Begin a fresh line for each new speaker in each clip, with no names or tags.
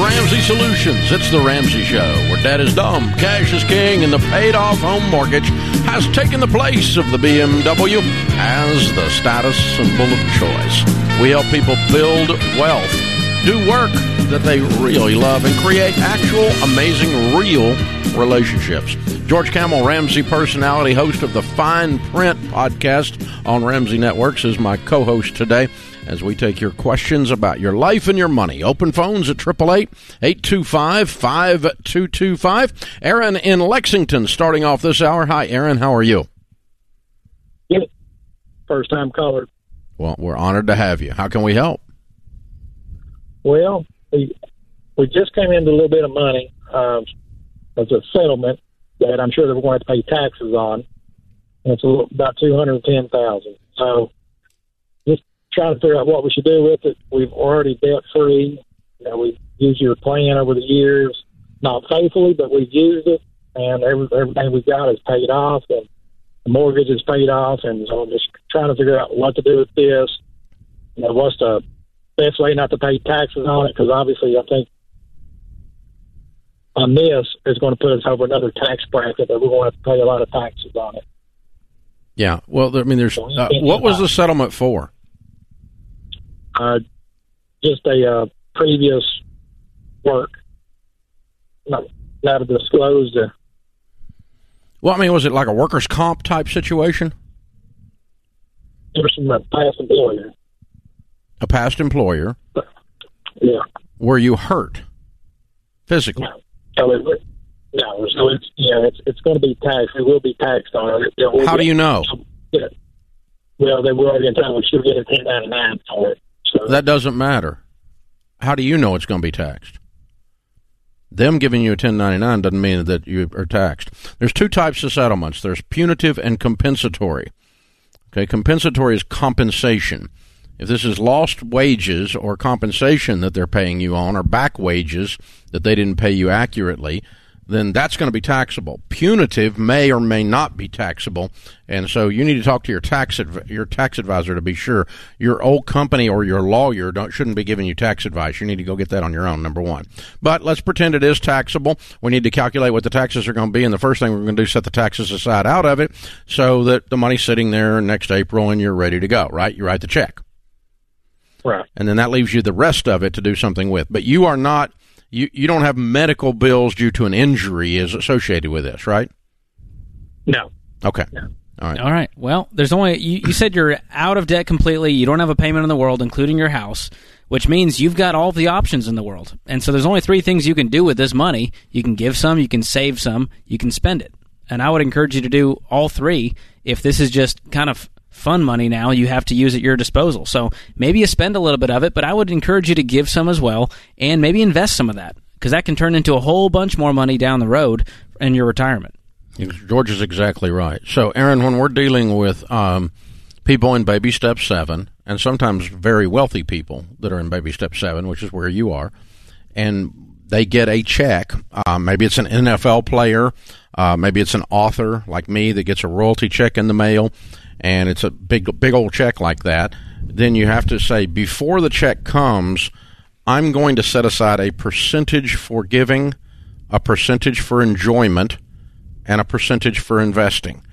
Ramsey Solutions, it's The Ramsey Show, where debt is dumb, cash is king, and the paid off home mortgage has taken the place of the BMW as the status symbol of choice. We help people build wealth, do work that they really love, and create actual, amazing, real relationships. George Kamel, Ramsey personality, host of the Fine Print podcast on Ramsey Networks, is my co host today as we take your questions about your life and your money. Open phones at 888-825-5225. Aaron in Lexington starting off this hour. Hi, Aaron. How are you?
Good. First time caller.
Well, we're honored to have you. How can we help?
Well, we, we just came into a little bit of money um, as a settlement that I'm sure that we're going to pay taxes on. And it's a little, about 210000 So trying to figure out what we should do with it. We've already debt free. You know, we've used your plan over the years, not faithfully, but we've used it, and every, everything we've got is paid off, and the mortgage is paid off, and so I'm just trying to figure out what to do with this. You know, what's the best way not to pay taxes on it? Because obviously, I think on this is going to put us over another tax bracket that we're going to have to pay a lot of taxes on it.
Yeah, well, I mean, there's uh, what was the settlement for?
Uh, just a uh, previous work, not disclosed. Uh,
well, I mean, was it like a workers' comp type situation?
It was from a past employer.
A past employer.
Yeah.
Were you hurt physically?
No. So it, no. So it's yeah. It's it's going to be taxed. It will be taxed on it.
it How do you know?
Yeah. Well, they were already in time. We should get a ten ninety nine for it.
So that doesn't matter. How do you know it's going to be taxed? Them giving you a 1099 doesn't mean that you are taxed. There's two types of settlements. There's punitive and compensatory. Okay, compensatory is compensation. If this is lost wages or compensation that they're paying you on, or back wages that they didn't pay you accurately, then that's going to be taxable. Punitive may or may not be taxable, and so you need to talk to your tax adv- your tax advisor to be sure. Your old company or your lawyer don't shouldn't be giving you tax advice. You need to go get that on your own. Number one, but let's pretend it is taxable. We need to calculate what the taxes are going to be, and the first thing we're going to do is set the taxes aside out of it so that the money's sitting there next April and you're ready to go. Right? You write the check.
Right.
And then that leaves you the rest of it to do something with. But you are not you you don't have medical bills due to an injury is associated with this, right?
No.
Okay.
No.
All right.
All right. Well, there's only you, you said you're out of debt completely. You don't have a payment in the world, including your house, which means you've got all the options in the world. And so there's only three things you can do with this money. You can give some, you can save some, you can spend it. And I would encourage you to do all three if this is just kind of fun money now you have to use at your disposal. So maybe you spend a little bit of it, but I would encourage you to give some as well and maybe invest some of that because that can turn into a whole bunch more money down the road in your retirement.
George is exactly right. So, Aaron, when we're dealing with um, people in baby step seven, and sometimes very wealthy people that are in baby step seven, which is where you are, and they get a check. Uh, maybe it's an NFL player, uh, maybe it's an author like me that gets a royalty check in the mail and it's a big big old check like that, then you have to say before the check comes, I'm going to set aside a percentage for giving, a percentage for enjoyment, and a percentage for investing.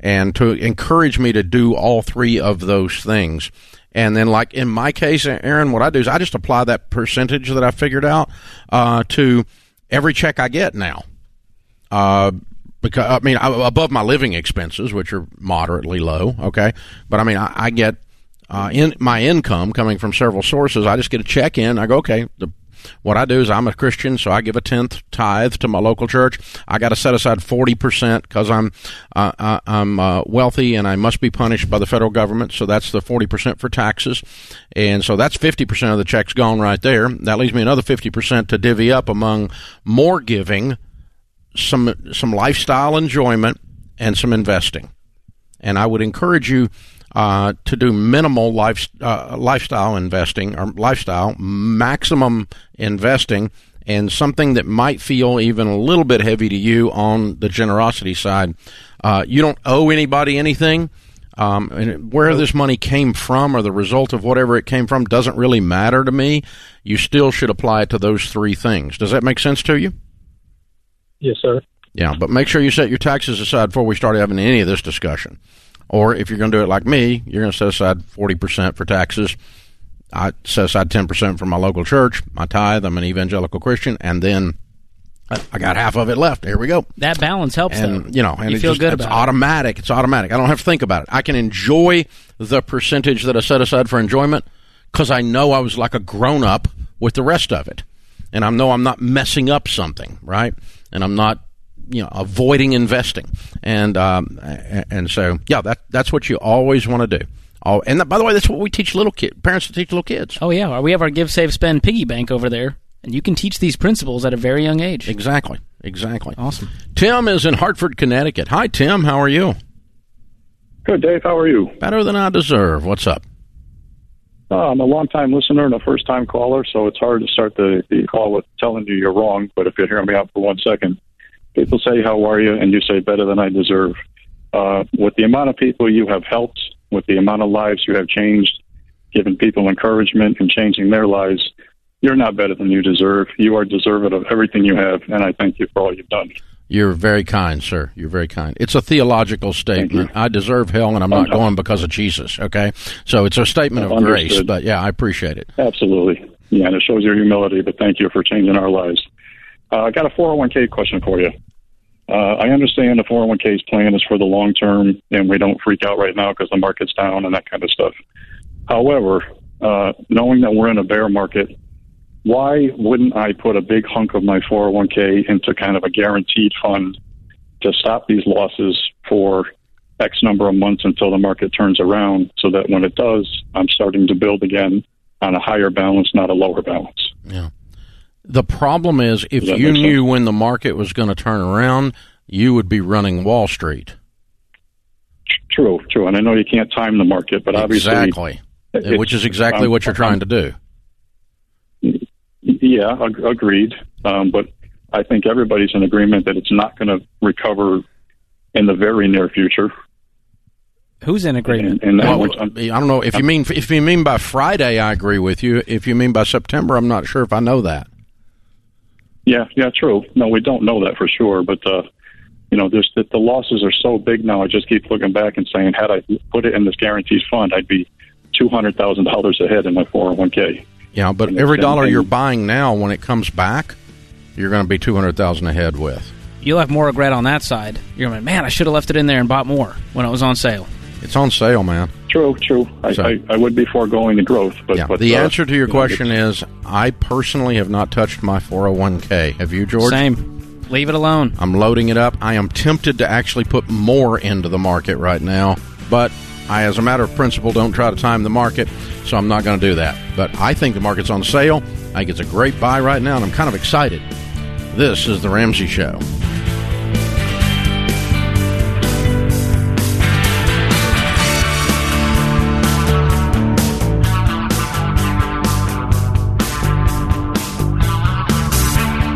And to encourage me to do all three of those things. And then, like in my case, Aaron, what I do is I just apply that percentage that I figured out uh, to every check I get now. Uh, because I mean above my living expenses, which are moderately low. Okay, but I mean I, I get uh, in my income coming from several sources. I just get a check in. I go okay. The, what I do is I'm a Christian, so I give a tenth tithe to my local church. I got to set aside forty percent because I'm uh, uh, I'm uh, wealthy and I must be punished by the federal government. So that's the forty percent for taxes, and so that's fifty percent of the checks gone right there. That leaves me another fifty percent to divvy up among more giving some some lifestyle enjoyment and some investing. And I would encourage you uh, to do minimal life, uh, lifestyle investing or lifestyle maximum investing and something that might feel even a little bit heavy to you on the generosity side. Uh, you don't owe anybody anything. Um, and where this money came from or the result of whatever it came from doesn't really matter to me. You still should apply it to those three things. Does that make sense to you?
Yes, sir.
Yeah, but make sure you set your taxes aside before we start having any of this discussion. Or if you're going to do it like me, you're going to set aside 40% for taxes. I set aside 10% for my local church, my tithe. I'm an evangelical Christian. And then I got half of it left. Here we go.
That balance helps,
and
though.
you know, and
you
it
feel
just,
good
it's
about
automatic. It's automatic. I don't have to think about it. I can enjoy the percentage that I set aside for enjoyment because I know I was like a grown up with the rest of it, and I know I'm not messing up something, right? And I'm not, you know, avoiding investing, and um, and so yeah, that that's what you always want to do. Oh, and that, by the way, that's what we teach little kid parents to teach little kids.
Oh yeah, we have our give, save, spend piggy bank over there, and you can teach these principles at a very young age.
Exactly, exactly.
Awesome.
Tim is in Hartford, Connecticut. Hi, Tim. How are you?
Good, Dave. How are you?
Better than I deserve. What's up?
Uh, I'm a long-time listener and a first-time caller, so it's hard to start the, the call with telling you you're wrong. But if you hear me out for one second, people say, "How are you?" and you say, "Better than I deserve." Uh, with the amount of people you have helped, with the amount of lives you have changed, giving people encouragement and changing their lives, you're not better than you deserve. You are deserving of everything you have, and I thank you for all you've done.
You're very kind, sir. You're very kind. It's a theological statement. I deserve hell, and I'm not going because of Jesus. Okay, so it's a statement of
Understood.
grace. But yeah, I appreciate it.
Absolutely. Yeah, and it shows your humility, but thank you for changing our lives. Uh, I got a 401k question for you. Uh, I understand the 401k's plan is for the long term, and we don't freak out right now because the market's down and that kind of stuff. However, uh, knowing that we're in a bear market, why wouldn't I put a big hunk of my 401k into kind of a guaranteed fund to stop these losses for X number of months until the market turns around so that when it does, I'm starting to build again on a higher balance, not a lower balance.
Yeah. The problem is, if you knew when the market was going to turn around, you would be running Wall Street.
True, true. And I know you can't time the market, but obviously.
exactly, which is exactly
um,
what you're trying to do.
Yeah, ag- agreed. Um, but I think everybody's in agreement that it's not going to recover in the very near future.
Who's in agreement?
And, and
Well,
I'm-
I don't know if you mean if you mean by Friday. I agree with you. If you mean by September, I'm not sure if I know that.
Yeah, yeah, true. No, we don't know that for sure, but uh, you know, there's the, the losses are so big now. I just keep looking back and saying, had I put it in this guaranteed fund, I'd be two hundred thousand dollars ahead in my four hundred one k.
Yeah, but every dollar you're buying now, when it comes back, you're going to be two hundred thousand ahead with.
You'll have more regret on that side. You're like, man, I should have left it in there and bought more when it was on sale.
It's on sale, man.
True, true. I,
So-
I, I would be foregoing the growth, but,
Yeah.
but
the
uh,
answer to your
you know,
question is, I personally have not touched my 401k. Have you, George?
Same. Leave it alone.
I'm loading it up. I am tempted to actually put more into the market right now, but I, as a matter of principle, don't try to time the market, so I'm not going to do that. But I think the market's on sale. I think it's a great buy right now, and I'm kind of excited. This is the Ramsey Show.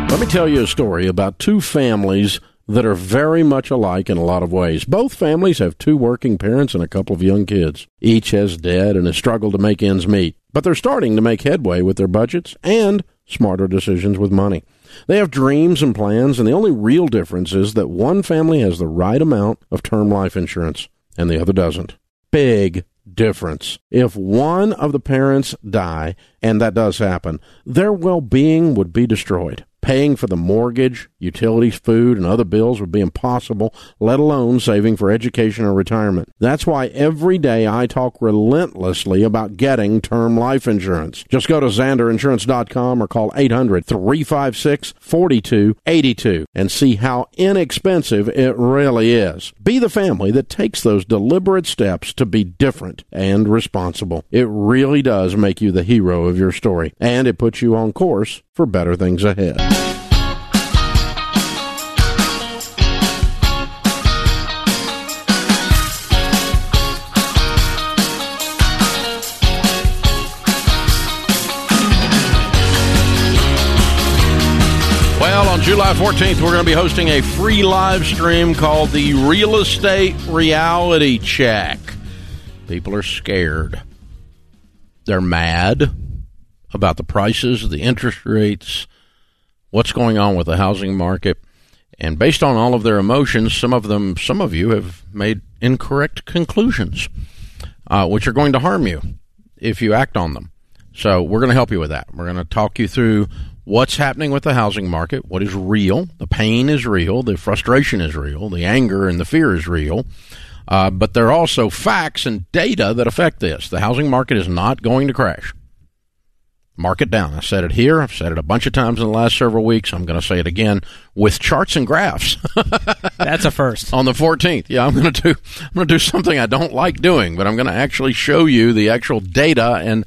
Let me tell you a story about two families that are very much alike in a lot of ways. Both families have two working parents and a couple of young kids. Each has debt and has struggled to make ends meet, but they're starting to make headway with their budgets and smarter decisions with money. They have dreams and plans, and the only real difference is that one family has the right amount of term life insurance and the other doesn't. Big difference. If one of the parents die, and that does happen, their well-being would be destroyed. Paying for the mortgage, utilities, food, and other bills would be impossible, let alone saving for education or retirement. That's why every day I talk relentlessly about getting term life insurance. Just go to zanderinsurance.com or call 800-356-4282 and see how inexpensive it really is. Be the family that takes those deliberate steps to be different and responsible. It really does make you the hero of your story, and it puts you on course for better things ahead. Well, on July 14th, we're going to be hosting a free live stream called the Real Estate Reality Check. People are scared. They're mad about the prices, the interest rates, what's going on with the housing market. And based on all of their emotions, some of them, some of you have made incorrect conclusions, uh, which are going to harm you if you act on them. So we're going to help you with that. We're going to talk you through what's happening with the housing market, what is real. The pain is real, the frustration is real, the anger and the fear is real. Uh, but there are also facts and data that affect this. The housing market is not going to crash. Mark it down. I said it here. I've said it a bunch of times in the last several weeks. I'm going to say it again with charts and graphs.
That's a first.
On the 14th. Yeah, I'm going to do I'm going to do something I don't like doing, but I'm going to actually show you the actual data and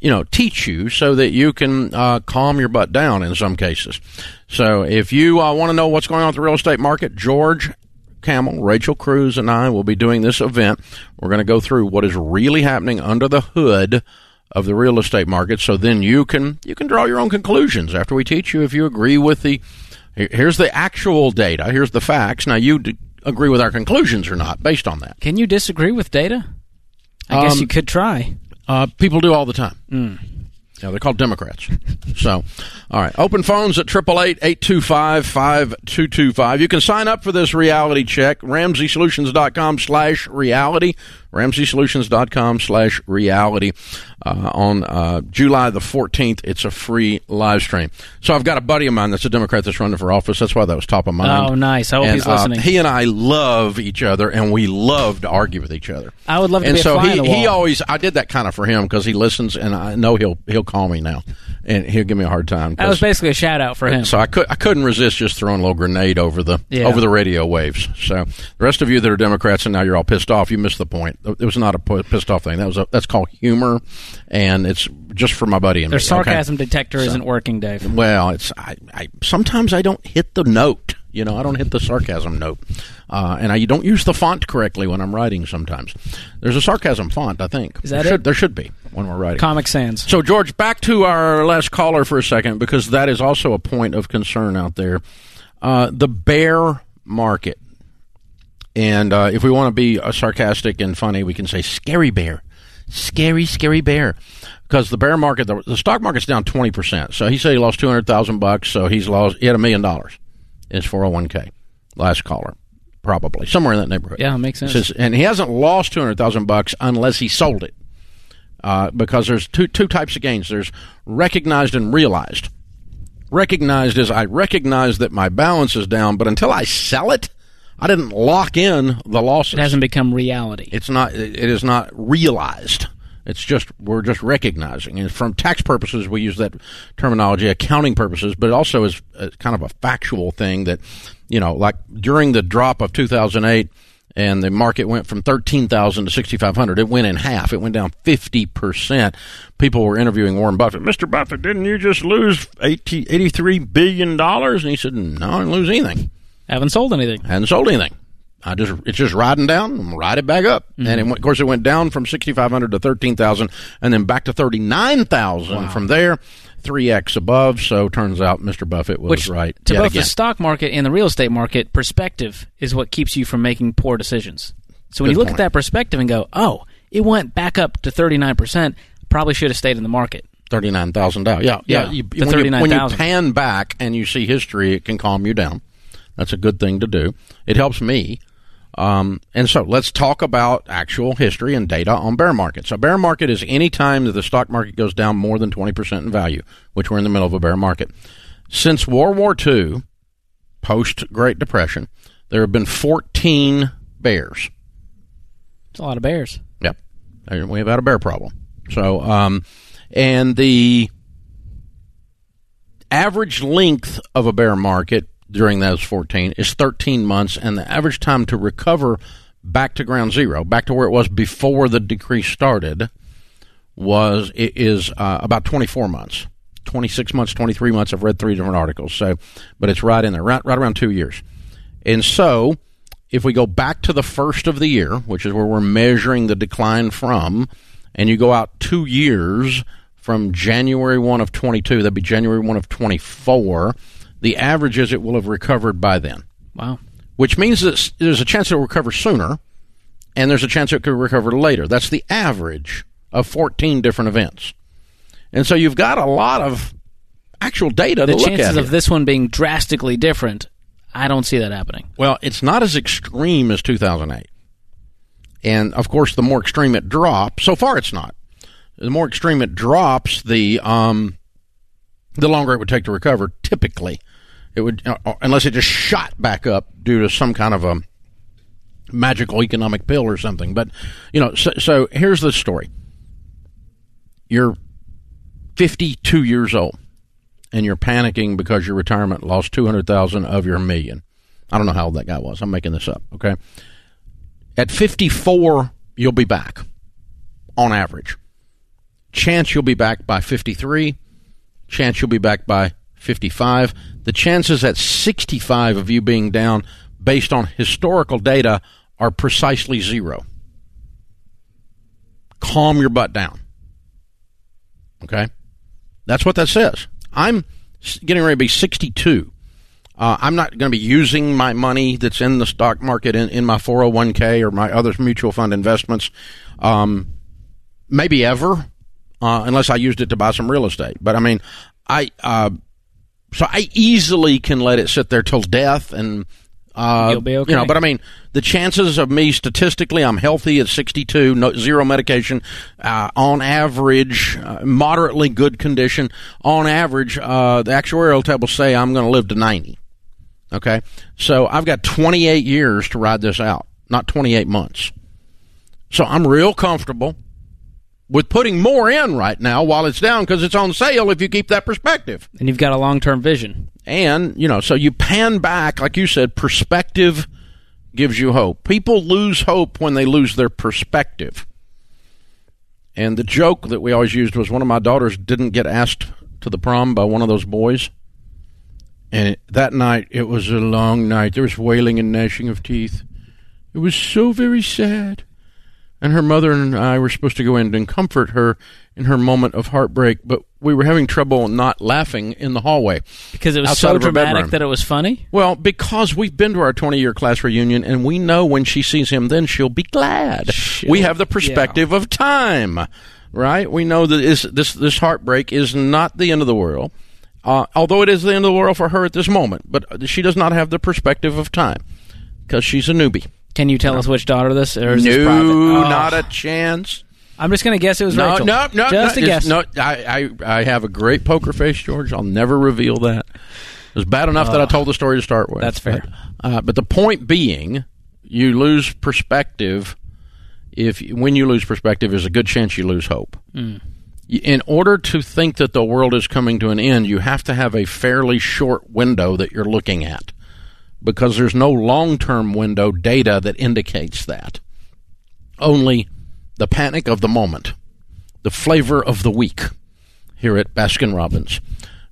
you know, teach you so that you can uh, calm your butt down in some cases. So if you uh, want to know what's going on with the real estate market, George Kamel, Rachel Cruz, and I will be doing this event. We're going to go through what is really happening under the hood of the real estate market so then you can you can draw your own conclusions after we teach you if you agree with the here's the actual data here's the facts now you d- agree with our conclusions or not based on that
Can you disagree with data? I guess
Um,
you could try.
Uh, people do all the time. Yeah, they're called Democrats. so, all right. Open phones at 888-825-5225. You can sign up for this reality check. RamseySolutions.com slash reality. RamseySolutions.com slash reality. Uh, on uh, July the 14th, it's a free live stream. So I've got a buddy of mine that's a Democrat that's running for office. That's why that was top of mind.
Oh, nice. I hope
And,
he's
uh,
listening.
he and I love each other, and we love to argue with each other
I would love to
and
be a
so he,
on the wall.
he always I did that kind of for him because he listens and I know he'll he'll call me now and he'll give me a hard time.
that was basically a shout out for him.
so I could I couldn't resist just throwing a little grenade over the
Yeah.
over the radio waves. So the rest of you that are Democrats and now you're all pissed off, you missed the point. It was not a pissed off thing. That was a, that's called humor, and it's just for my buddy and
Their
me. okay?
sarcasm detector isn't working, Dave.
Well, it's I, I sometimes I don't hit the note. You know, I don't hit the sarcasm note, uh, and I don't use the font correctly when I'm writing. Sometimes there's a sarcasm font. I think
Is that
there
it?
Should, there should be when we're writing.
Comic Sans.
So, George, back to our last caller for a second because that is also a point of concern out there. Uh, the bear market. And uh, if we want to be uh, sarcastic and funny, we can say scary bear. Scary, scary bear. Because the bear market, the, the stock market's down 20%. So he said he lost 200000 bucks. So he's lost, he had a million dollars in his 401k. Last caller. Probably. Somewhere in that neighborhood.
Yeah, makes sense.
Says- and he hasn't lost 200000 bucks unless he sold it uh, because there's two two types of gains. There's recognized and realized. Recognized is I recognize that my balance is down, but until I sell it, I didn't lock in the losses.
It hasn't become reality.
it's not. It is not realized. It's just we're just recognizing, and from tax purposes, we use that terminology, accounting purposes, but it also is uh, kind of a factual thing that, you know, like during the drop of 2008, and the market went from 13,000 to 6,500. It went in half. It went down 50 percent. People were interviewing Warren Buffett. Mr. Buffett, didn't you just lose 80, 83 billion dollars? And he said, No, I didn't lose anything
Haven't sold anything.
hadn't sold anything. I just it's just riding down, and ride it back up, mm-hmm. and it went, of course it went down from sixty five hundred to thirteen thousand, and then back to thirty nine thousand from there, three x above. So turns out Mr. Buffett was
Which,
right
to both
again.
the stock market and the real estate market, perspective is what keeps you from making poor decisions. So when
Good
you look
point.
at that perspective and go, oh, it went back up to 39%, probably should have stayed in the market.
Thirty nine thousand dollars. Yeah, yeah.
Yeah,
you,
the
when, you, when you pan back and you see history, it can calm you down. That's a good thing to do. It helps me. Um, and so let's talk about actual history and data on bear market. So bear market is any time that the stock market goes down more than 20% in value, which we're in the middle of a bear market. Since World War II, post Great Depression, there have been 14 bears.
It's a lot of bears.
Yep. We have had a bear problem. So, um, and the average length of a bear market during those 14 is 13 months, and the average time to recover back to ground zero, back to where it was before the decrease started, was it is uh, about 24 months. 26 months, 23 months. I've read three different articles, so but it's right in there, right, right around two years. And so, if we go back to the first of the year, which is where we're measuring the decline from, and you go out two years from January 1 of 22, that'd be January 1 of 24, the average is it will have recovered by then,
Wow.
which means that there's a chance it will recover sooner, and there's a chance it could recover later. That's the average of 14 different events. And so you've got a lot of actual data
The
to look
chances of
here.
this one being drastically different, I don't see that happening.
Well, it's not as extreme as 2008. And of course, the more extreme it drops, so far it's not. The more extreme it drops, the um, the longer it would take to recover. Typically, it would uh, unless it just shot back up due to some kind of a magical economic pill or something. But you know, so, so here's the story. You're 52 years old, and you're panicking because your retirement lost 200,000 of your million. I don't know how old that guy was. I'm making this up. Okay. At 54, you'll be back on average. Chance you'll be back by 53. Chance you'll be back by 55. The chances at 65 of you being down based on historical data are precisely zero. Calm your butt down. Okay? That's what that says. I'm getting ready to be 62. Uh, I'm not going to be using my money that's in the stock market in, in my 401k or my other mutual fund investments, um, maybe ever, uh, unless I used it to buy some real estate. But I mean, I uh, so I easily can let it sit there till death, and uh,
You'll be okay.
You know, but I mean, the chances of me statistically, I'm healthy at 62, no, zero medication, uh, on average, uh, moderately good condition. On average, uh, the actuarial tables say I'm going to live to 90. Okay, so I've got 28 years to ride this out, not 28 months. So I'm real comfortable with putting more in right now while it's down because it's on sale if you keep that perspective.
And you've got a long term vision.
And, you know, so you pan back, like you said, perspective gives you hope. People lose hope when they lose their perspective. And the joke that we always used was one of my daughters didn't get asked to the prom by one of those boys. And it, that night, it was a long night. There was wailing and gnashing of teeth. It was so very sad. And her mother and I were supposed to go in and comfort her in her moment of heartbreak, but we were having trouble not laughing in the hallway.
Because it was so dramatic
bedroom.
that it was funny.
Well, because we've been to our 20 year class reunion and we know when she sees him, then she'll be glad.
She'll-
we have the perspective of time, right? We know that is, this, this heartbreak is not the end of the world, uh, although it is the end of the world for her at this moment, but she does not have the perspective of time because she's a newbie.
Can you tell us which daughter this or is this
no,
private? Oh.
not a chance.
I'm just going to guess it was
No,
Rachel.
no, no,
Just
no,
a
it's-
guess.
No, I, I, I have a great poker face, George. I'll never reveal that. It was bad enough that I told the story to start with.
That's fair.
But, uh, but the point being, you lose perspective. If when you lose perspective, there's a good chance you lose hope.
Mm.
Y- In order to think that the world is coming to an end, you have to have a fairly short window that you're looking at, because there's no long-term window data that indicates that. Only the panic of the moment, the flavor of the week here at Baskin Robbins.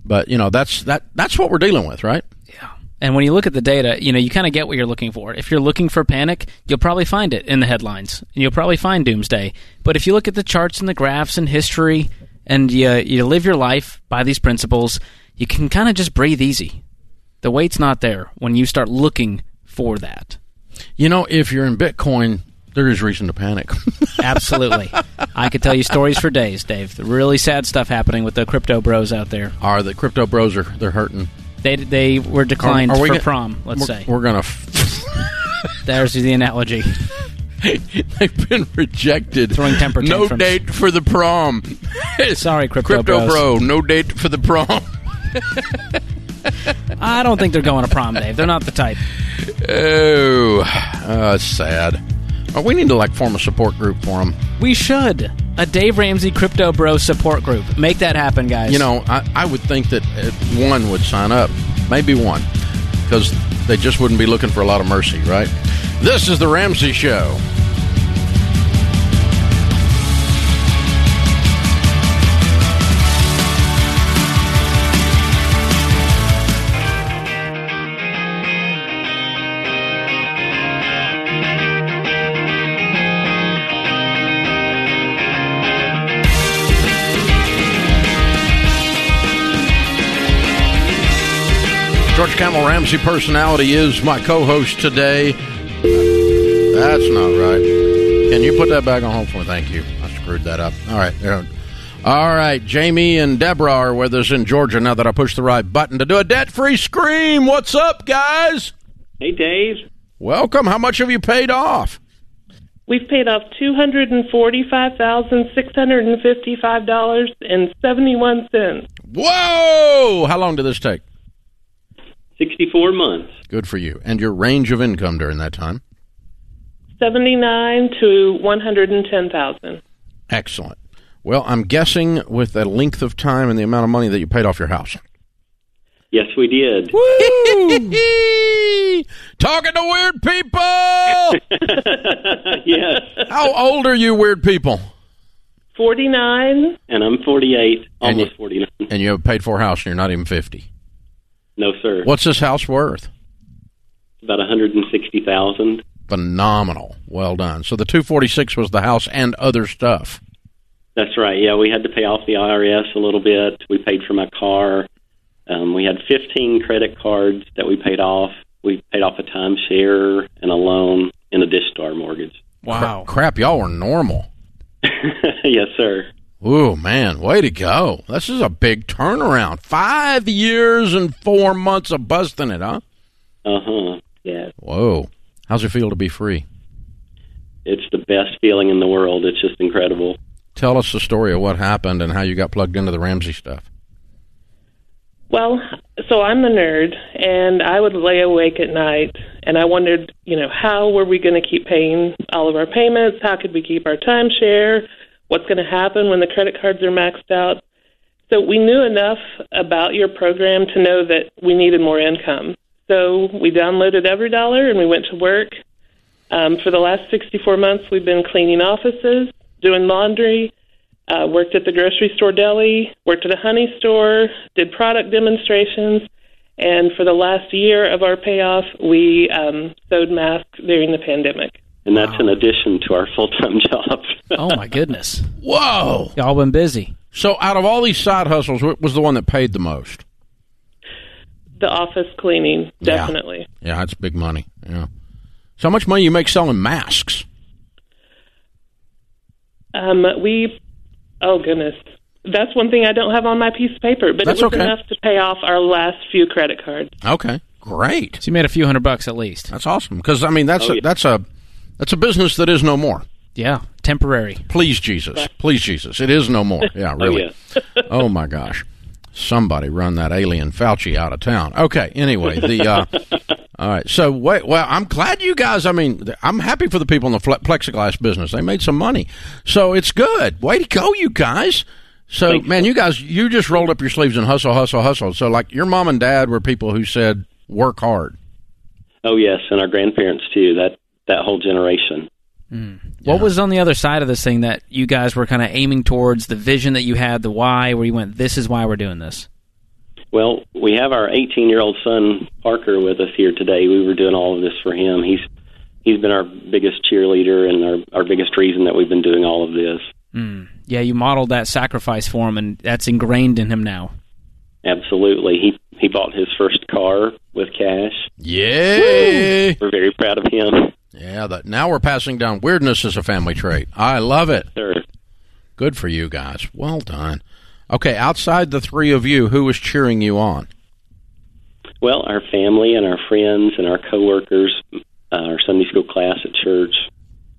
But you know that's that that's what we're dealing with, right? Yeah.
And when you look at the data, you know, you kind of get what you're looking for. If you're looking for panic, you'll probably find it in the headlines, and you'll probably find doomsday. But if you look at the charts and the graphs and history, and you you live your life by these principles, you can kind of just breathe easy. The weight's not there when you start looking for that.
You know, if you're in Bitcoin, there is reason to panic.
Absolutely, I could tell you stories for days, Dave. The really sad stuff happening with the crypto bros out there.
Are the crypto bros are they're hurting?
They they were declined
Are- are we
for
get-
prom. Let's
we're,
say
we're gonna. F-
there's the analogy.
they've been rejected.
Throwing temper
No date for the prom.
Sorry, crypto,
crypto
bros.
bro. No date for the prom.
I don't think they're going to prom, Dave. They're not the type.
Oh, uh, it's sad. Uh, we need to like form a support group for them.
We should. A Dave Ramsey Crypto Bro support group. Make that happen, guys.
You know, I, I would think that one would sign up, maybe one, because they just wouldn't be looking for a lot of mercy, right? This is the Ramsey Show. George Kamel Ramsey personality is my co-host today. That's not right. Can you put that back on hold for me? Thank you. I screwed that up. All right. All right. Jamie and Deborah are with us in Georgia now that I pushed the right button to do a debt free scream. What's up, guys?
Hey, Dave.
Welcome. How much have you paid off?
We've paid off two hundred and forty-five thousand six hundred and fifty-five dollars and seventy-one cents.
Whoa! How long did this take?
Sixty-four months.
Good for you. And your range of income during that time?
Seventy-nine to one hundred and ten thousand.
Excellent. Well, I'm guessing with the length of time and the amount of money that you paid off your house.
Yes, we did.
Woo! Talking to weird people.
yes.
How old are you, weird people?
Forty-nine.
and I'm 48,
And
almost
you-
49.
And you have a paid for house, and you're not even 50.
No, sir.
What's this house worth?
About 160,000.
Phenomenal. Well done. So the 246 was the house and other stuff.
That's right. Yeah, we had to pay off the IRS a little bit. We paid for my car. Um, we had 15 credit cards that we paid off. We paid off a timeshare and a loan in addition to our mortgage.
Wow.
Crap, y'all were normal.
yes, sir.
Ooh, man, way to go. This is a big turnaround. Five years and four months of busting it, huh?
Uh huh.
yeah.
Whoa. How's it feel to be free?
It's the best feeling in the world. It's just incredible.
Tell us the story of what happened and how you got plugged into the Ramsey stuff.
Well, so I'm the nerd, and I would lay awake at night, and I wondered, you know, how were we going to keep paying all of our payments? How could we keep our timeshare? What's going to happen when the credit cards are maxed out? So we knew enough about your program to know that we needed more income. So we downloaded EveryDollar and we went to work. Um, for the last 64 months, we've been cleaning offices, doing laundry, uh, worked at the grocery store deli, worked at a honey store, did product demonstrations, and for the last year of our payoff, we um, sewed masks during the pandemic.
And that's in addition to our full time job.
Oh my goodness.
Whoa.
Y'all been busy.
So, out of all these side hustles, what was the one that paid the most?
The office cleaning,
Yeah.
definitely.
Yeah, that's big money. Yeah. So, how much money you make selling masks?
Um, we, oh goodness, that's one thing I don't have on my piece of paper, but
That's
it was
okay.
enough to pay off our last few credit cards.
Okay, great.
So you made a few hundred bucks at least.
That's awesome. Because I mean, that's
Oh,
a,
yeah.
that's a that's a business that is no more.
Yeah. Temporary.
Please, Jesus. Please, Jesus. It is no more. Yeah, really. oh my gosh. Somebody run that alien Fauci out of town. Okay. Anyway, the uh, all right. So wait. Well, I'm glad you guys. I mean, I'm happy for the people in the plexiglass business. They made some money, so it's good. Way to go, you guys. So,
Thanks.
man, you guys, you just rolled up your sleeves and hustle, hustle, hustle. So, like, your mom and dad were people who said, "Work hard."
oh, yes. And our grandparents, too. That, that whole generation. Hmm.
What was on the other side of this thing that you guys were kind of aiming towards, the vision that you had, the why, where you went, this is why we're doing this?
Well, we have our 18 year old son Parker with us here today. We were doing all of this for him. He's he's been our biggest cheerleader and our our biggest reason that we've been doing all of this. Hmm.
Yeah, you modeled that sacrifice for him, and that's ingrained in him now.
Absolutely, he he bought his first car with cash.
Yeah.
We're very proud of him,
Yeah, that now we're passing down weirdness as a family trait. I love it. Good for you guys. Well done. Okay, outside the three of you, who was cheering you on?
Well, our family and our friends and our coworkers, uh, our Sunday school class at church.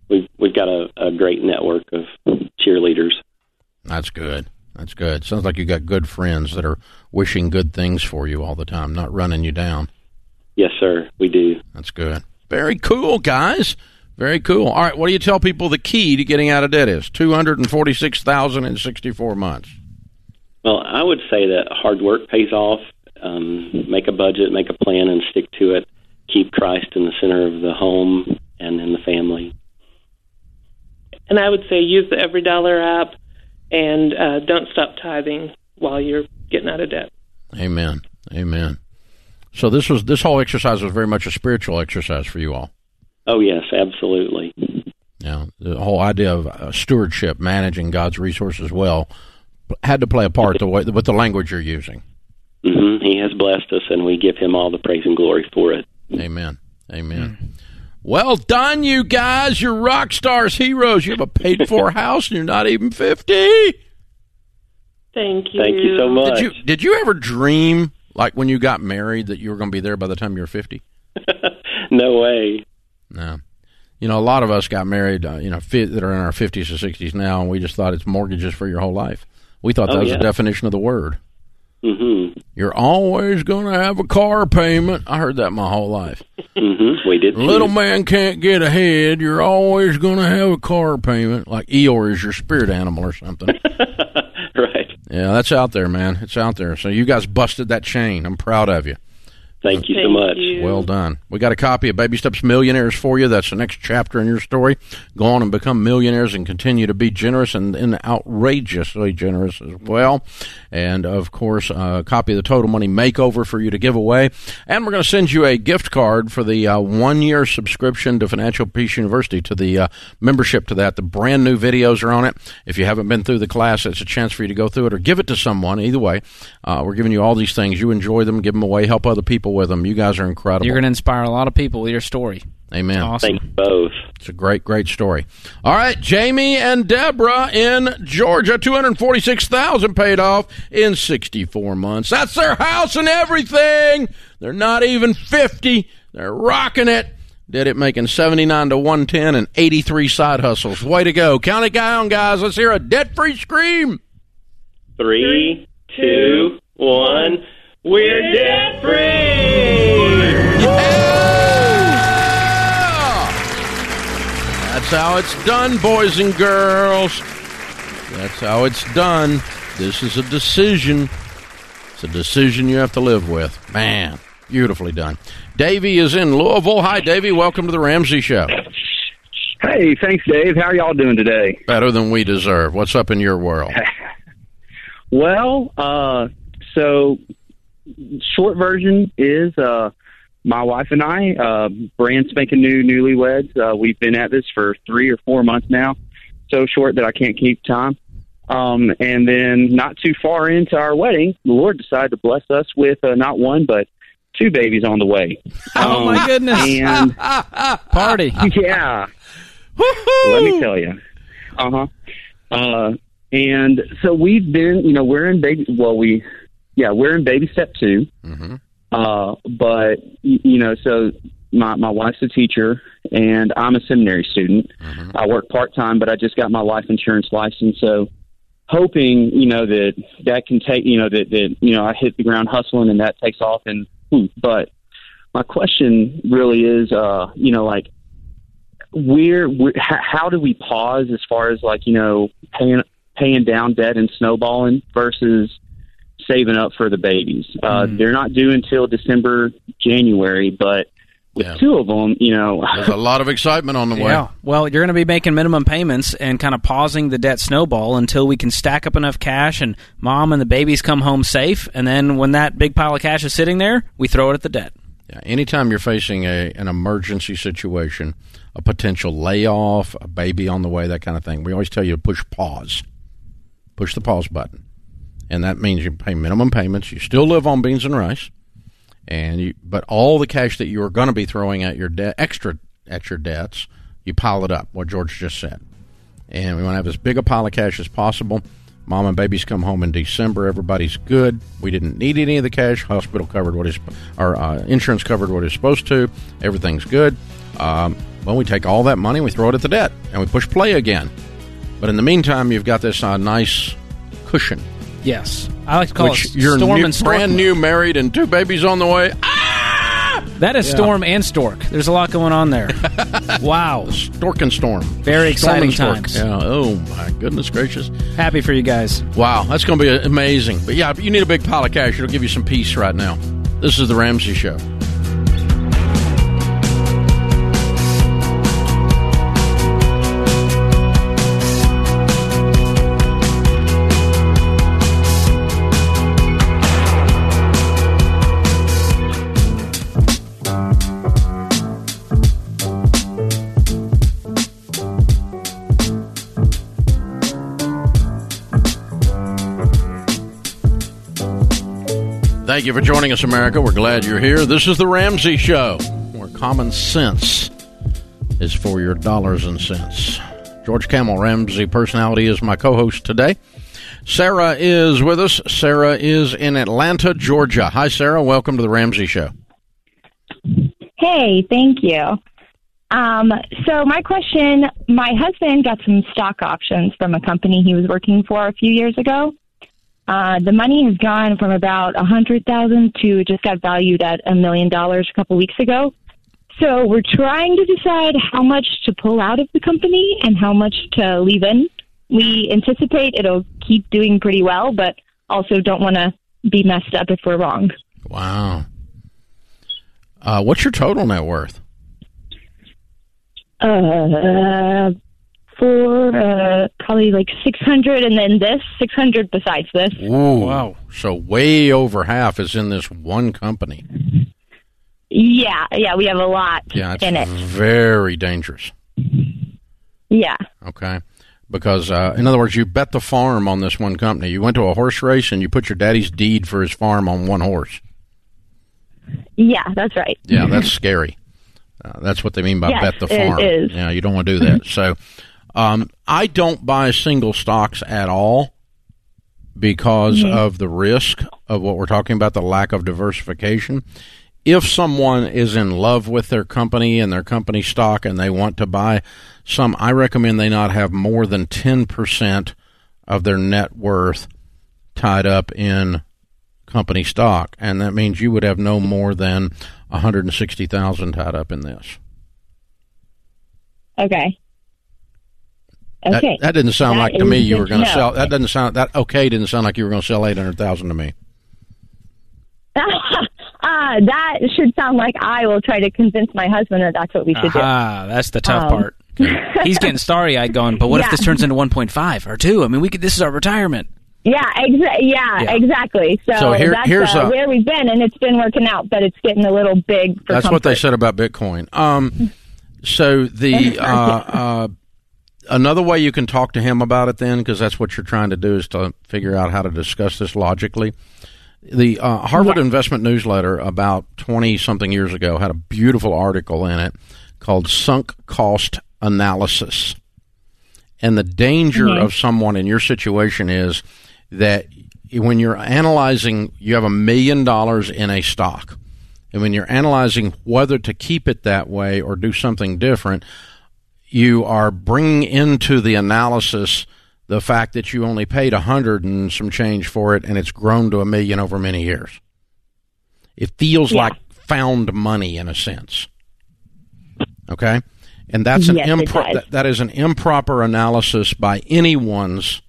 We've we've got a, a great network of cheerleaders.
That's good. That's good. Sounds like you got good friends that are wishing good things for you all the time, not running you down.
Yes, sir. We do.
That's good. Very cool, guys. Very cool. All right, what do you tell people the key to getting out of debt is? Two hundred and forty-six thousand in sixty-four months.
Well, I would say that hard work pays off. Um, make a budget, make a plan, and stick to it. Keep Christ in the center of the home and in the family.
And I would say use the EveryDollar app and uh, don't stop tithing while you're getting out of debt.
Amen. Amen. So this was this whole exercise was very much a spiritual exercise for you all.
Oh yes, absolutely.
Yeah, the whole idea of uh, stewardship, managing God's resources well, had to play a part the way, with the language you're using.
hmm He has blessed us, and we give Him all the praise and glory for it.
Amen. Amen. Well done, you guys. You're rock stars, heroes. You have a paid for house and you're not even 50.
Thank you.
Thank you so much.
Did you, did you ever dream, like when you got married, that you were going to be there by the time you were 50?
no way.
No. You know, a lot of us got married, uh, you know, fi- that are in our 50s or 60s now, and we just thought it's mortgages for your whole life. We thought that
Oh,
was
yeah.
the definition of the word.
hmm
You're always going to have a car payment. I heard that my whole life.
hmm We did.
Little man can't get ahead. You're always going to have a car payment. Like Eeyore is your spirit animal or something. yeah, that's out there, man. It's out there. So you guys busted that chain. I'm proud of you.
Thank you so much.
you.
Well done. We got a copy of Baby Steps Millionaires for you. That's the next chapter in your story. Go on and become millionaires and continue to be generous and, and outrageously generous as well. And of course, a copy of the Total Money Makeover for you to give away. And we're going to send you a gift card for the uh, one year subscription to Financial Peace University to the uh, membership to that. The brand new videos are on it. If you haven't been through the class, it's a chance for you to go through it or give it to someone. Either way, uh, we're giving you all these things. You enjoy them, give them away, help other people with them. You guys are incredible.
You're going to inspire a lot of people with your story.
Amen.
Awesome.
Thank you both.
It's a great, great story. All right, Jamie and Deborah in Georgia, two hundred forty-six thousand paid off in sixty-four months. That's their house and everything. They're not even fifty. They're rocking it. Did it making seventy-nine to one ten and eighty-three side hustles. Way to go! Count it down, guys. Let's hear a debt-free scream.
Three, two, one. We're debt free.
That's how it's done, boys and girls. That's how it's done. This is a decision. It's a decision you have to live with. Man, beautifully done. Davey is in Louisville. Hi, Davey. Welcome to the Ramsey Show.
Hey, thanks, Dave. How are y'all doing today?
Better than we deserve. What's up in your world?
Well, uh, so short version is uh, my wife and I, uh, brand spanking new newlyweds. Uh, we've been at this for three or four months now. So short that I can't keep time. Um, and then not too far into our wedding, the Lord decided to bless us with uh, not one but two babies on the way.
Oh, my
Um,
goodness.
And
Party.
yeah, let me tell you. Uh-huh. Uh And so we've been, you know, we're in baby. Well, we, yeah, we're in baby step 2
hmm
Uh, but you know, so my my wife's a teacher, and I'm a seminary student.
Mhm.
I work part time, but I just got my life insurance license, so hoping, you know, that that can take, you know, that that you know, I hit the ground hustling and that takes off. And hmm, but my question really is, uh, you know, like where, where how do we pause as far as like you know paying paying down debt and snowballing versus saving up for the babies. Uh,
Mm.
They're not due until December, January, but with
Yeah.
two of them, you know,
There's a lot of excitement on the way.
Yeah. Well, you're going to be making minimum payments and kind of pausing the debt snowball until we can stack up enough cash and mom and the babies come home safe. And then when that big pile of cash is sitting there, we throw it at the debt.
Yeah, anytime you're facing a an emergency situation, a potential layoff, a baby on the way, that kind of thing, we always tell you to push pause. Push the pause button. And that means you pay minimum payments. You still live on beans and rice. And you, but all the cash that you are going to be throwing at your debt, extra at your debts, you pile it up. What George just said, and we want to have as big a pile of cash as possible. Mom and babies come home in December. Everybody's good. We didn't need any of the cash. Hospital covered what is, our uh, insurance covered what it's supposed to. Everything's good. Um, well, we take all that money, we throw it at the debt, and we push play again. But in the meantime, you've got this uh, nice cushion,
Yes. I like to call
which
it
you're
storm
new,
and stork.
brand new, married, and two babies on the way. Ah!
That is
Yeah.
storm and stork. There's a lot going on there. wow.
Stork and storm.
Very
Storm
exciting
stork.
times.
Yeah. Oh my goodness gracious.
Happy for you guys.
Wow, that's going to be amazing. But yeah, you need a big pile of cash. It'll give you some peace right now. This is the Ramsey Show. Thank you for joining us, America. We're glad you're here. This is the Ramsey Show, where common sense is for your dollars and cents. George Kamel, Ramsey personality is my co-host today. Sarah is with us. Sarah is in Atlanta, Georgia. Hi, Sarah. Welcome to the Ramsey Show.
Hey, thank you. Um, so my question, my husband got some stock options from a company he was working for a few years ago. Uh, the money has gone from about a hundred thousand to just got valued at a million dollars a couple weeks ago. So we're trying to decide how much to pull out of the company and how much to leave in. We anticipate it'll keep doing pretty well, but also don't want to be messed up if we're wrong.
Wow. Uh, what's your total net worth?
Uh, for uh, probably like 600 and then this, 600 besides this.
Ooh, wow. So way over half is in this one company.
Yeah, yeah, we have a lot
Yeah, it's
in it.
very dangerous.
Yeah.
Okay. Because, uh, in other words, you bet the farm on this one company. You went to a horse race and you put your daddy's deed for his farm on one horse.
Yeah, that's right.
Yeah, that's scary. Uh, that's what they mean by
Yes,
bet the farm.
is.
Yeah, you don't want to do that. so, um, I don't buy single stocks at all because
Mhm.
of the risk of what we're talking about, the lack of diversification. If someone is in love with their company and their company stock and they want to buy some, I recommend they not have more than 10% of their net worth tied up in company stock, and that means you would have no more than 160,000 tied up in this.
Okay.
That-
Okay.
That, didn't sound
That
like to me you were going to sell. That doesn't sound that okay. Didn't sound like you were going to sell 800,000 to me.
uh, that should sound like I will try to convince my husband that that's what we should
Aha, that's the tough
Um,
part. He's getting starry eyed going, but what if this turns into 1.5 or 2? I mean, we could, this is our retirement.
Yeah, exa- yeah,
Yeah.
exactly. So,
So here-
that's
here's
uh,
a-
where we've been, and it's been working out, but it's getting a little big for
That's what they said about Bitcoin. Um, so the uh, uh, another way you can talk to him about it then, because that's what you're trying to do is to figure out how to discuss this logically. The uh, Harvard Investment Newsletter about twenty something years ago had a beautiful article in it called "Sunk Cost Analysis," and the danger
Mhm.
of someone in your situation is that when you're analyzing, you have a million dollars in a stock. And when you're analyzing whether to keep it that way or do something different, you are bringing into the analysis the fact that you only paid a hundred and some change for it, and it's grown to a million over many years. It feels
Yeah.
like found money in a sense. Okay, and that's an
yes,
impro- that, that is an improper analysis by anyone's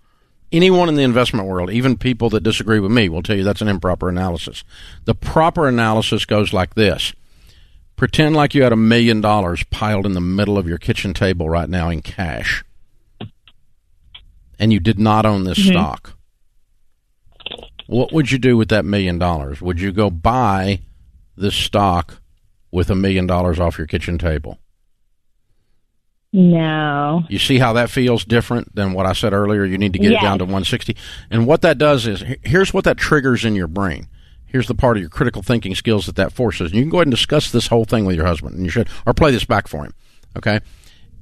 anyone in the investment world, even people that disagree with me, will tell you that's an improper analysis. The proper analysis goes like this pretend like you had a million dollars piled in the middle of your kitchen table right now in cash, and you did not own this
Mhm.
stock. What would you do with that million dollars? Would you go buy this stock with a million dollars off your kitchen table?
No.
You see how that feels different than what I said earlier? You need to get it down to 160. And what that does is here's what that triggers in your brain. Here's the part of your critical thinking skills that that forces. And you can go ahead and discuss this whole thing with your husband, and you should, or play this back for him. Okay?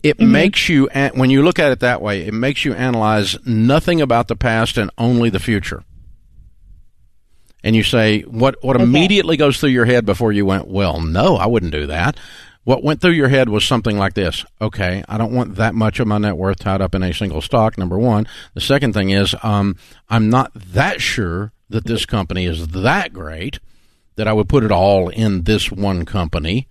It makes you, when you look at it that way, it makes you analyze nothing about the past and only the future. And you say, what, what immediately goes through your head before you went, well, no, I wouldn't do that. What went through your head was something like this. Okay, I don't want that much of my net worth tied up in a single stock, number one. The second thing is, um, I'm not that sure that this company is that great that I would put it all in this one company.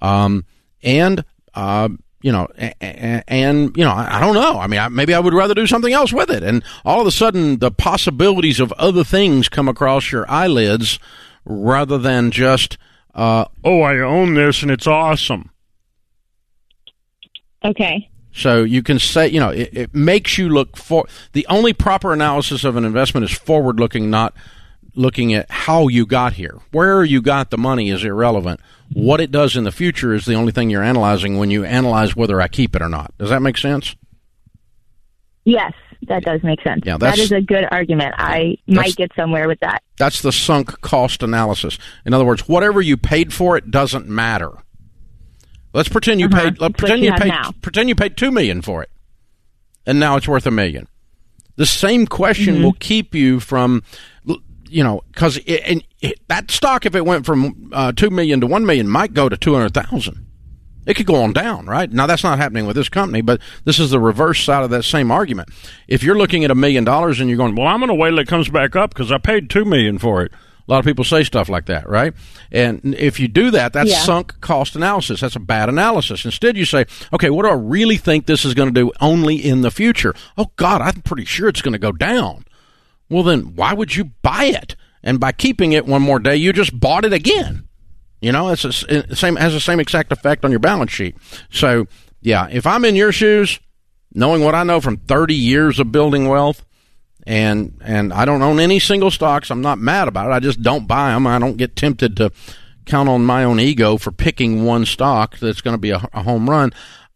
Um, and, uh, you know, a- a- and, you know, I, I don't know. I mean, I, maybe I would rather do something else with it. And all of a sudden, the possibilities of other things come across your eyelids rather than just, uh, oh, I own this and it's awesome.
Okay.
So you can say, you know, it, it makes you look for the only proper analysis of an investment is forward looking, not looking at how you got here. Where you got the money is irrelevant. What it does in the future is the only thing you're analyzing when you analyze whether I keep it or not. Does that make sense?
Yes, that does make sense.
Yeah, that's-
a good argument. I might get somewhere with that.
That's the sunk cost analysis. In other words, whatever you paid for it doesn't matter. Let's pretend you
Uh-huh.
paid. Let,
It's
pretend
you
you paid.
now.
Pretend you paid two million for it, and now it's worth a million. The same question
Mm-hmm.
will keep you from, you know, because and it, that stock, if it went from uh, two million to one million, might go to two hundred thousand. It could go on down, right? Now that's not happening with this company, but this is the reverse side of that same argument. If you're looking at a million dollars and you're going, well, I'm going to wait till it comes back up because I paid two million for it. A lot of people say stuff like that, right? And if you do that, that's
Yeah.
sunk cost analysis. That's a bad analysis. Instead, you say, okay, what do I really think this is going to do only in the future? Oh, God, I'm pretty sure it's going to go down. Well, then why would you buy it? And by keeping it one more day, you just bought it again. You know, it's the same has the same exact effect on your balance sheet. So, yeah, if I'm in your shoes, knowing what I know from 30 years of building wealth, and and I don't own any single stocks, I'm not mad about it. I just don't buy them. I don't get tempted to count on my own ego for picking one stock that's going to be a, a home run.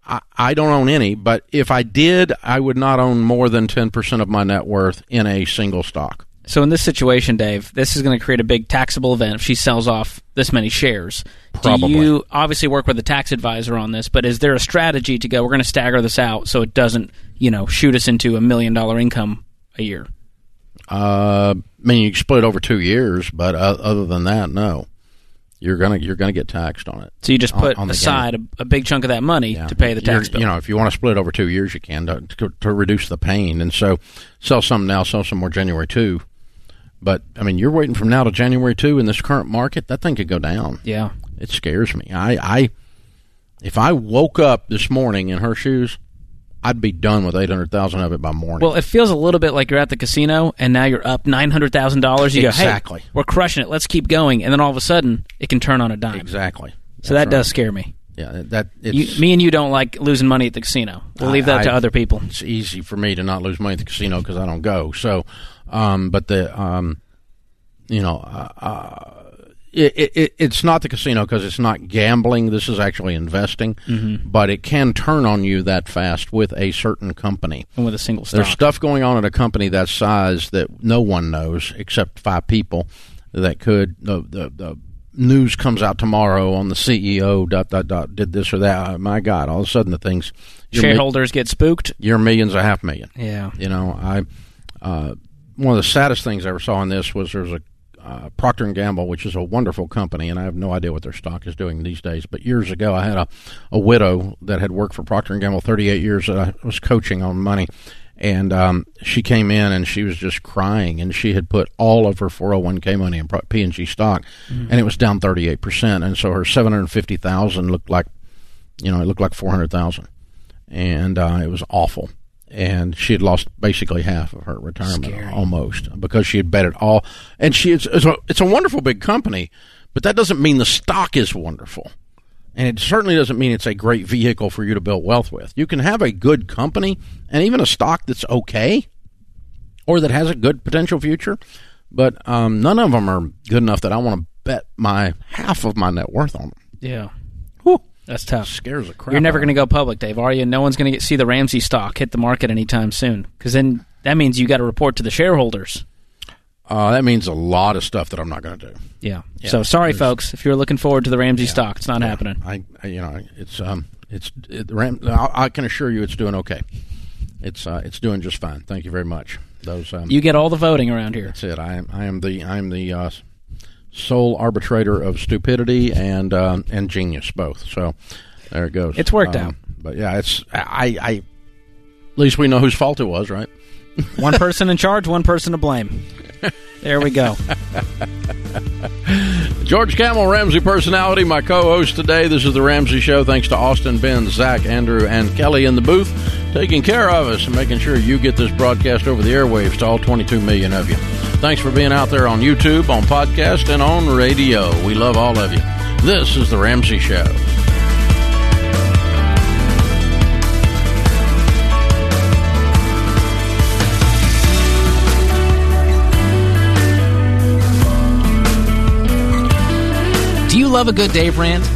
I, I don't own any, but if I did, I would not own more than 10% of my net worth in a single stock.
So in this situation, Dave, this is going to create a big taxable event if she sells off this many shares.
Probably.
Do you obviously work with a tax advisor on this? But is there a strategy to go? We're going to stagger this out so it doesn't, you know, shoot us into a million dollar income a year.
Uh, I mean, you can split over two years, but uh, other than that, no. You're gonna you're gonna get taxed on it.
So you just put
on the
aside a, a big chunk of that money
Yeah.
to pay the tax
You're-
bill.
You know, if you want to split over two years, you can to, to, to reduce the pain. And so, sell some now, sell some more January two. But I mean, you're waiting from now to January two in this current market. That thing could go down.
yeah.
It scares me. I, I if I woke up this morning in her shoes, I'd be done with eight hundred thousand of it by morning.
Well, it feels a little bit like you're at the casino and now you're up nine hundred thousand dollars. You
Exactly.
go, hey, we're crushing it. Let's keep going. And then all of a sudden, it can turn on a dime.
exactly.
So that
That's
does scare me.
Yeah, that
You, me and you don't like losing money at the casino. We'll leave that
I-
to other people.
It's easy for me to not lose money at the casino because I don't go. So, um, but the um, you know, uh, uh, it, it, it, it's not the casino because it's not gambling. This is actually investing,
Mm-hmm.
but it can turn on you that fast with a certain company.
And with a single stock.
There's stuff going on at a company that size that no one knows except five people that could. The, the, the news comes out tomorrow on the CEO. Dot dot dot. Did this or that. Uh, my God! All of a sudden, the things. your mi-
Shareholders get spooked.
Your millions a half million.
Yeah.
You know, I uh, one of the saddest things I ever saw in this was there's a uh, Procter and Gamble, which is a wonderful company, and I have no idea what their stock is doing these days. But years ago, I had a, a widow that had worked for Procter and Gamble 38 years that I was coaching on money, and um, she came in and she was just crying, and she had put all of her 401k money in P and G stock, and it was down 38 percent, and so her 750,000 looked like, you know, it looked like 400,000 and uh, it was awful. And she had lost basically half of her retirement
Scary.
almost because she had bet it all. And she it's, it's, a, it's a wonderful big company, but that doesn't mean the stock is wonderful. And it certainly doesn't mean it's a great vehicle for you to build wealth with. You can have a good company and even a stock that's okay or that has a good potential future, but um, none of them are good enough that I want to bet my half of my net worth on them.
Yeah.
Whew,
That's tough.
scares the crap.
You're never going to go public, Dave, are you? No one's going to see the Ramsey stock hit the market anytime soon. Because then that means you got to report to the shareholders.
Uh, that means a lot of stuff that I'm not going to do.
Yeah.
Yeah,
so sorry,
there's-
folks, if you're looking forward to the Ramsey stock, it's not happening.
I, I, you know, it's um, it's it, Ram, I, I can assure you, it's doing okay. It's uh, it's doing just fine. Thank you very much. Those um,
You get all the voting around here.
that's it. I am I am the I am the uh, sole arbitrator of stupidity and uh, and genius both. So there it goes.
It's worked
Um,
out.
But yeah, it's I, I at least we know whose fault it was, right?
One person in charge, one person to blame. There we go.
George Kamel, Ramsey personality, my co-host today. This is the Ramsey Show. Thanks to Austin, Ben, Zach, Andrew, and Kelly in the booth, taking care of us and making sure you get this broadcast over the airwaves to all 22 million of you. Thanks for being out there on YouTube, on podcast, and on radio. We love all of you. This is the Ramsey Show.
Do you love a good Dave rant?